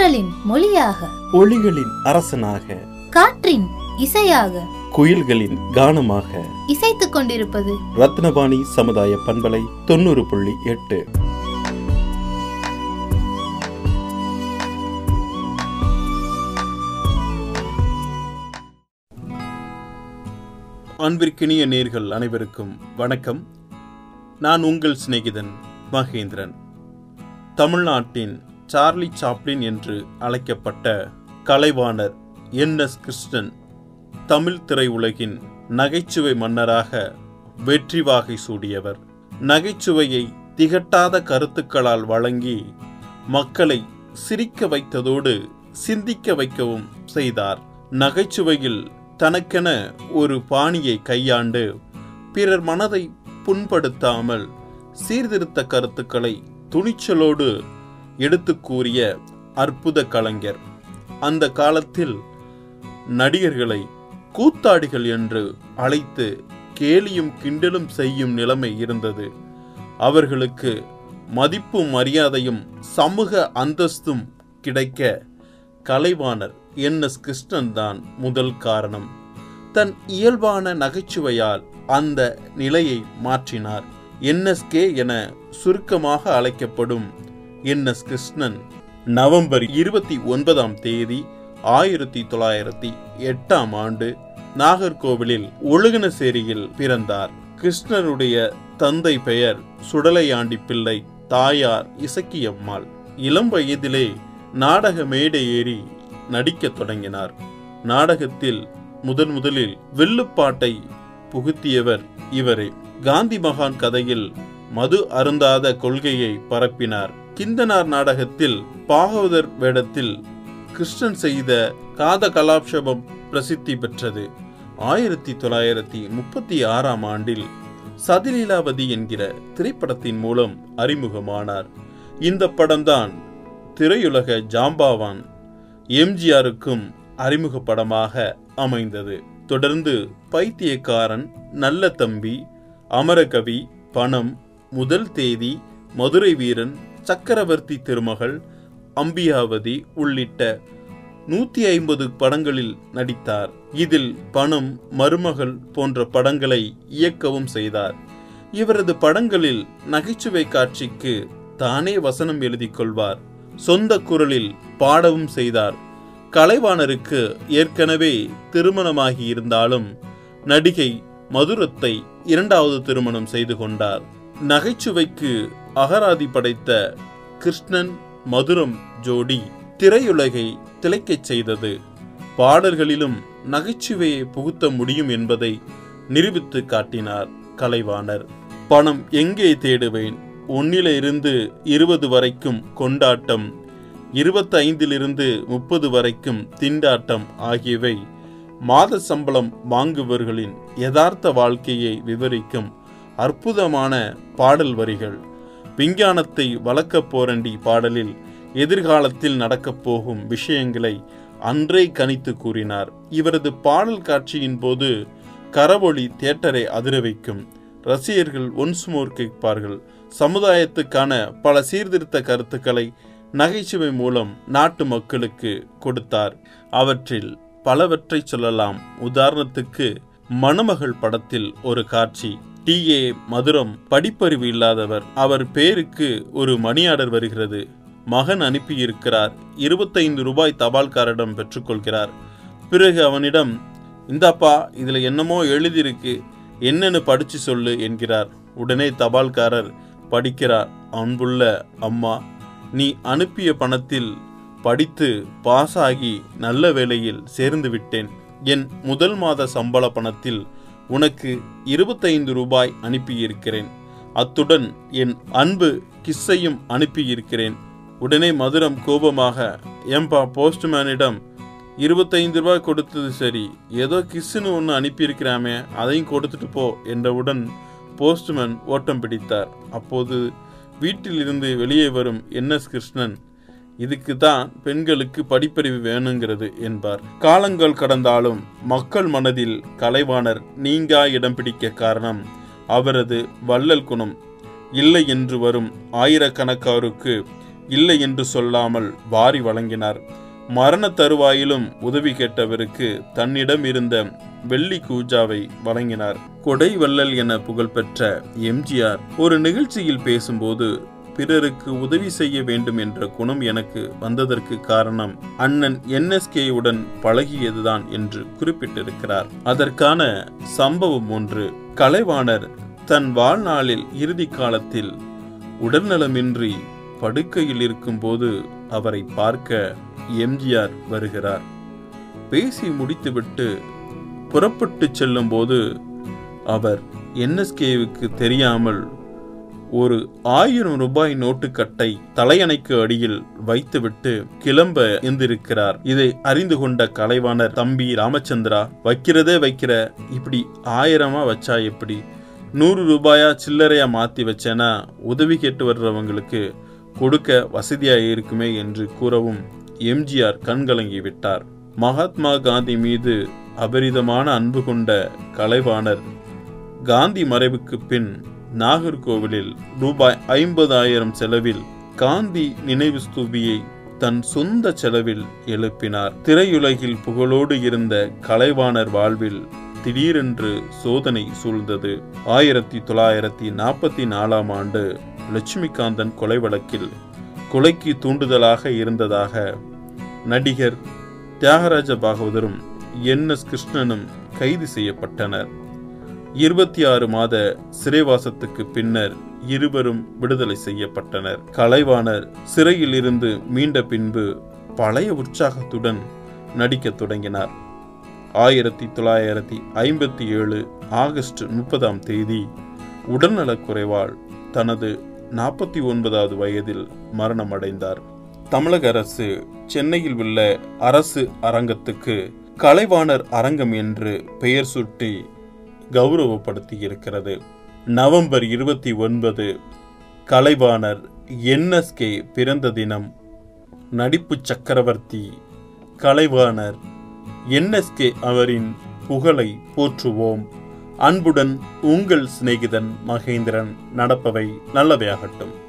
தென்றலின் மொழியாக. ஒளிகளின் அரசனாக. காற்றின் இசையாக. குயில்களின் கானமாக. இசைத்துக் கொண்டிருப்பது. ரத்னபாணி சமுதாய பண்பலை தொண்ணூறு புள்ளி எட்டு. அன்பிற்கினிய நேர்கள் அனைவருக்கும் வணக்கம். நான் உங்கள் சிநேகிதன் மகேந்திரன். தமிழ்நாட்டின் சார்லி சாப்ளின் என்று அழைக்கப்பட்ட கலைவாணர் என் எஸ் கிருஷ்ணன் தமிழ் திரையுலகின் நகைச்சுவை மன்னராக வெற்றி வாகை சூடியவர். நகைச்சுவையை திகட்டாத கருத்துக்களால் வழங்கி மக்களை சிரிக்க வைத்ததோடு சிந்திக்க வைக்கவும் செய்தார். நகைச்சுவையில் தனக்கென ஒரு பாணியை கையாண்டு பிறர் மனதை புண்படுத்தாமல் சீர்திருத்த கருத்துக்களை துணிச்சலோடு எடுத்து கூறிய அற்புத கலைஞர். அந்த காலத்தில் நடிகர்களை கூத்தாடிகள் என்று அழைத்து கேலியும் கிண்டலும் செய்யும் நிலைமை இருந்தது. அவர்களுக்கு மதிப்பும் மரியாதையும் சமூக அந்தஸ்தும் கிடைக்க கலைவாணர் என். எஸ். கிருஷ்ணன் தான் முதல் காரணம். தன் இயல்பான நகைச்சுவையால் அந்த நிலையை மாற்றினார். என்எஸ்கே என சுருக்கமாக அழைக்கப்படும் என் எஸ் கிருஷ்ணன். நவம்பர் இருபத்தி ஒன்பதாம் தேதி ஆயிரத்தி தொள்ளாயிரத்தி எட்டாம் ஆண்டு நாகர்கோவிலில் ஒழுகுனசேரியில் பிறந்தார். கிருஷ்ணருடைய தந்தை பெயர் சுடலையாண்டி பிள்ளை தாயார் இசக்கியம்மாள். இளம் வயதிலே நாடக மேடை ஏறி நடிக்கத் தொடங்கினார். நாடகத்தில் முதன் முதலில் வில்லுப்பாட்டை புகுத்தியவர் இவரே. காந்தி மகான் கதையில் மது அருந்தாத கொள்கையை பரப்பினார். கிந்தனார் நாடகத்தில் பாகவதர் வேடத்தில் கிருஷ்ணன் செய்த காத கலாப்சபம் பிரசித்தி பெற்றது. ஆயிரத்தி தொள்ளாயிரத்தி முப்பத்தி ஆறாம் ஆண்டில் சதிலீலாவதி என்கிற திரைப்படத்தின் மூலம் அறிமுகமானார். இந்த படம்தான் திரையுலக ஜாம்பாவான் எம்ஜிஆருக்கும் அறிமுக படமாக அமைந்தது. தொடர்ந்து பைத்தியக்காரன் நல்ல தம்பி அமரகவி பணம் முதல் தேதி மதுரை வீரன் சக்கரவர்த்தி திருமகள் அம்பியாவதி உள்ளிட்ட நூத்தி ஐம்பது படங்களில் நடித்தார். இதில் பணம் மருமகள் போன்ற படங்களை இயக்கவும் செய்தார். இவரது படங்களில் நகைச்சுவை காட்சிக்கு தானே வசனம் எழுதி கொள்வார். சொந்த குரலில் பாடவும் செய்தார். கலைவாணருக்கு ஏற்கனவே திருமணமாகி இருந்தாலும் நடிகை மதுரத்தை இரண்டாவது திருமணம் செய்து கொண்டார். நகைச்சுவைக்கு அகராதி படைத்த கிருஷ்ணன் மதுரம் ஜோடி திரையுலகை திளைக்கச் செய்தது. பாடல்களிலும் நகைச்சுவையை புகுத்த முடியும் என்பதை நிரூபித்து காட்டினார் கலைவாணர். பணம் எங்கே தேடுவேன்? ஒன்னிலிருந்து இருபது வரைக்கும் கொண்டாட்டம் இருபத்தைந்திலிருந்து முப்பது வரைக்கும் திண்டாட்டம் ஆகியவை மாத சம்பளம் வாங்குபவர்களின் யதார்த்த வாழ்க்கையை விவரிக்கும் அற்புதமான பாடல் வரிகள். விஞ்ஞானத்தை வளர்க்க போரண்டி பாடலில் எதிர்காலத்தில் நடக்கப் போகும் விஷயங்களை அன்றே கணித்து கூறினார். இவரது பாடல் காட்சியின் போது கரவொளி தியேட்டரை அதிர வைக்கும் ரசிகர்கள் ஒன்ஸ் மோர் கேட்பார்கள். சமுதாயத்துக்கான பல சீர்திருத்த கருத்துக்களை நகைச்சுவை மூலம் நாட்டு மக்களுக்கு கொடுத்தார். அவற்றில் பலவற்றை சொல்லலாம். உதாரணத்துக்கு மணமகள் படத்தில் ஒரு காட்சி. டி ஏ மதுரம் படிப்பறிவு இல்லாதவர். அவர் பேருக்கு ஒரு மணி ஆர்டர் வருகிறது. மகன் அனுப்பியிருக்கிறார். இருபத்தைந்து ரூபாய் தபால்காரிடம் பெற்றுக்கொள்கிறார். பிறகு அவனிடம் இந்தாப்பா இதில் என்னமோ எழுதியிருக்கு. என்னன்னு படிச்சு சொல்லு என்கிறார். உடனே தபால்காரர் படிக்கிறார் அன்புள்ள அம்மா நீ அனுப்பிய பணத்தில் படித்து பாஸ் ஆகி நல்ல வேலையில் சேர்ந்து விட்டேன். என் முதல் மாத சம்பள பணத்தில் உனக்கு இருபத்தைந்து ரூபாய் அனுப்பியிருக்கிறேன். அத்துடன் என் அன்பு கிஸ்ஸையும் அனுப்பியிருக்கிறேன். உடனே மதுரம் கோபமாக ஏம்பா போஸ்ட்மேனிடம் இருபத்தைந்து ரூபாய் கொடுத்தது சரி. ஏதோ கிஸ்ஸுன்னு ஒன்று அனுப்பியிருக்கிறாமே அதையும் கொடுத்துட்டு போ என்றவுடன் போஸ்ட்மேன் ஓட்டம் பிடித்தார். அப்போது வீட்டிலிருந்து வெளியே வரும் என் எஸ் கிருஷ்ணன் இதுக்கு தான் பெண்களுக்கு படிப்பறிவு வேணுங்கிறது என்பார். காலங்கள் கடந்தாலும் மக்கள் மனதில் கலைவாணர் நீங்கா இடம் பிடிக்க காரணம் அவரது வள்ளல் குணம். இல்லை என்று வரும் ஆயிரக்கணக்காருக்கு இல்லை என்று சொல்லாமல் வாரி வழங்கினார். மரண தருவாயிலும் உதவி கேட்டவருக்கு தன்னிடம் இருந்த வெள்ளி கூஜாவை வழங்கினார். கொடை வள்ளல் என புகழ்பெற்ற எம்ஜிஆர் ஒரு நிகழ்ச்சியில் பேசும்போது பிறருக்கு உதவி செய்ய வேண்டும் என்ற குணம் எனக்கு வந்ததற்கு காரணம் அண்ணன் என்எஸ்கேயுடன் பழகியதுதான் என்று குறிப்பிட்டிருக்கிறார். அதற்கான சம்பவம் ஒன்று கலைவாணர் தன் வாழ்நாளில் இறுதி காலத்தில் உடல்நலமின்றி படுக்கையில் இருக்கும்போது அவரை பார்க்க எம்ஜிஆர் வருகிறார். பேசி முடித்துவிட்டு புறப்பட்டு செல்லும்போது அவர் என்எஸ்கேவுக்கு தெரியாமல் ஒரு ஆயிரம் ரூபாய் நோட்டுக்கட்டை தலையணைக்கு அடியில் வைத்துவிட்டு கிளம்ப எந்திருக்கிறார். இதை அறிந்து கொண்ட கலைவாணர் தம்பி ராமச்சந்திரா வைக்கிறதே வைக்கிற இப்படி ஆயிரமா வச்சா எப்படி? நூறு ரூபாயா சில்லறையா மாத்தி வச்சேனா? உதவி கேட்டு வர்றவங்களுக்கு கொடுக்க வசதியா இருக்குமே என்று கூறவும் எம்ஜிஆர் கண்கலங்கி விட்டார். மகாத்மா காந்தி மீது அபரிதமான அன்பு கொண்ட கலைவாணர் காந்தி மறைவுக்கு பின் நாகர்கோவிலில் ரூபாய் ஐம்பதாயிரம் செலவில் காந்தி நினைவு ஸ்தூபியை தன் சொந்த செலவில் எழுப்பினார். திரையுலகில் புகழோடு இருந்த கலைவாணர் வாழ்வில் திடீரென்று சோதனை சூழ்ந்தது. ஆயிரத்தி தொள்ளாயிரத்தி நாற்பத்தி நாலாம் ஆண்டு லட்சுமிகாந்தன் கொலை வழக்கில் கொலைக்கு தூண்டுதலாக இருந்ததாக நடிகர் தியாகராஜ பாகவதரும் என் எஸ் கிருஷ்ணனும் கைது செய்யப்பட்டனர். இருபத்தி ஆறு மாத சிறைவாசத்துக்கு பின்னர் இருவரும் விடுதலை செய்யப்பட்டனர். கலைவாணர் சிறையில் இருந்து மீண்ட பின்பு பழைய உற்சாகத்துடன் நடிக்கத் தொடங்கினார். ஆயிரத்தி தொள்ளாயிரத்தி ஐம்பத்தி ஏழு ஆகஸ்ட் முப்பதாம் தேதி உடல்நலக் குறைவால் தனது நாற்பத்தி ஒன்பதாவது வயதில் மரணமடைந்தார். தமிழக அரசு சென்னையில் உள்ள அரசு அரங்கத்துக்கு கலைவாணர் அரங்கம் என்று பெயர் சுட்டி கௌரவப்படுத்தி இருக்கிறது. நவம்பர் இருபத்தி ஒன்பது கலைவாணர் என்எஸ்கே பிறந்த தினம். நடிப்பு சக்கரவர்த்தி கலைவாணர் என்எஸ்கே அவரின் புகழை போற்றுவோம். அன்புடன் உங்கள் சிநேகிதன் மகேந்திரன். நடப்பவை நல்லவையாகட்டும்.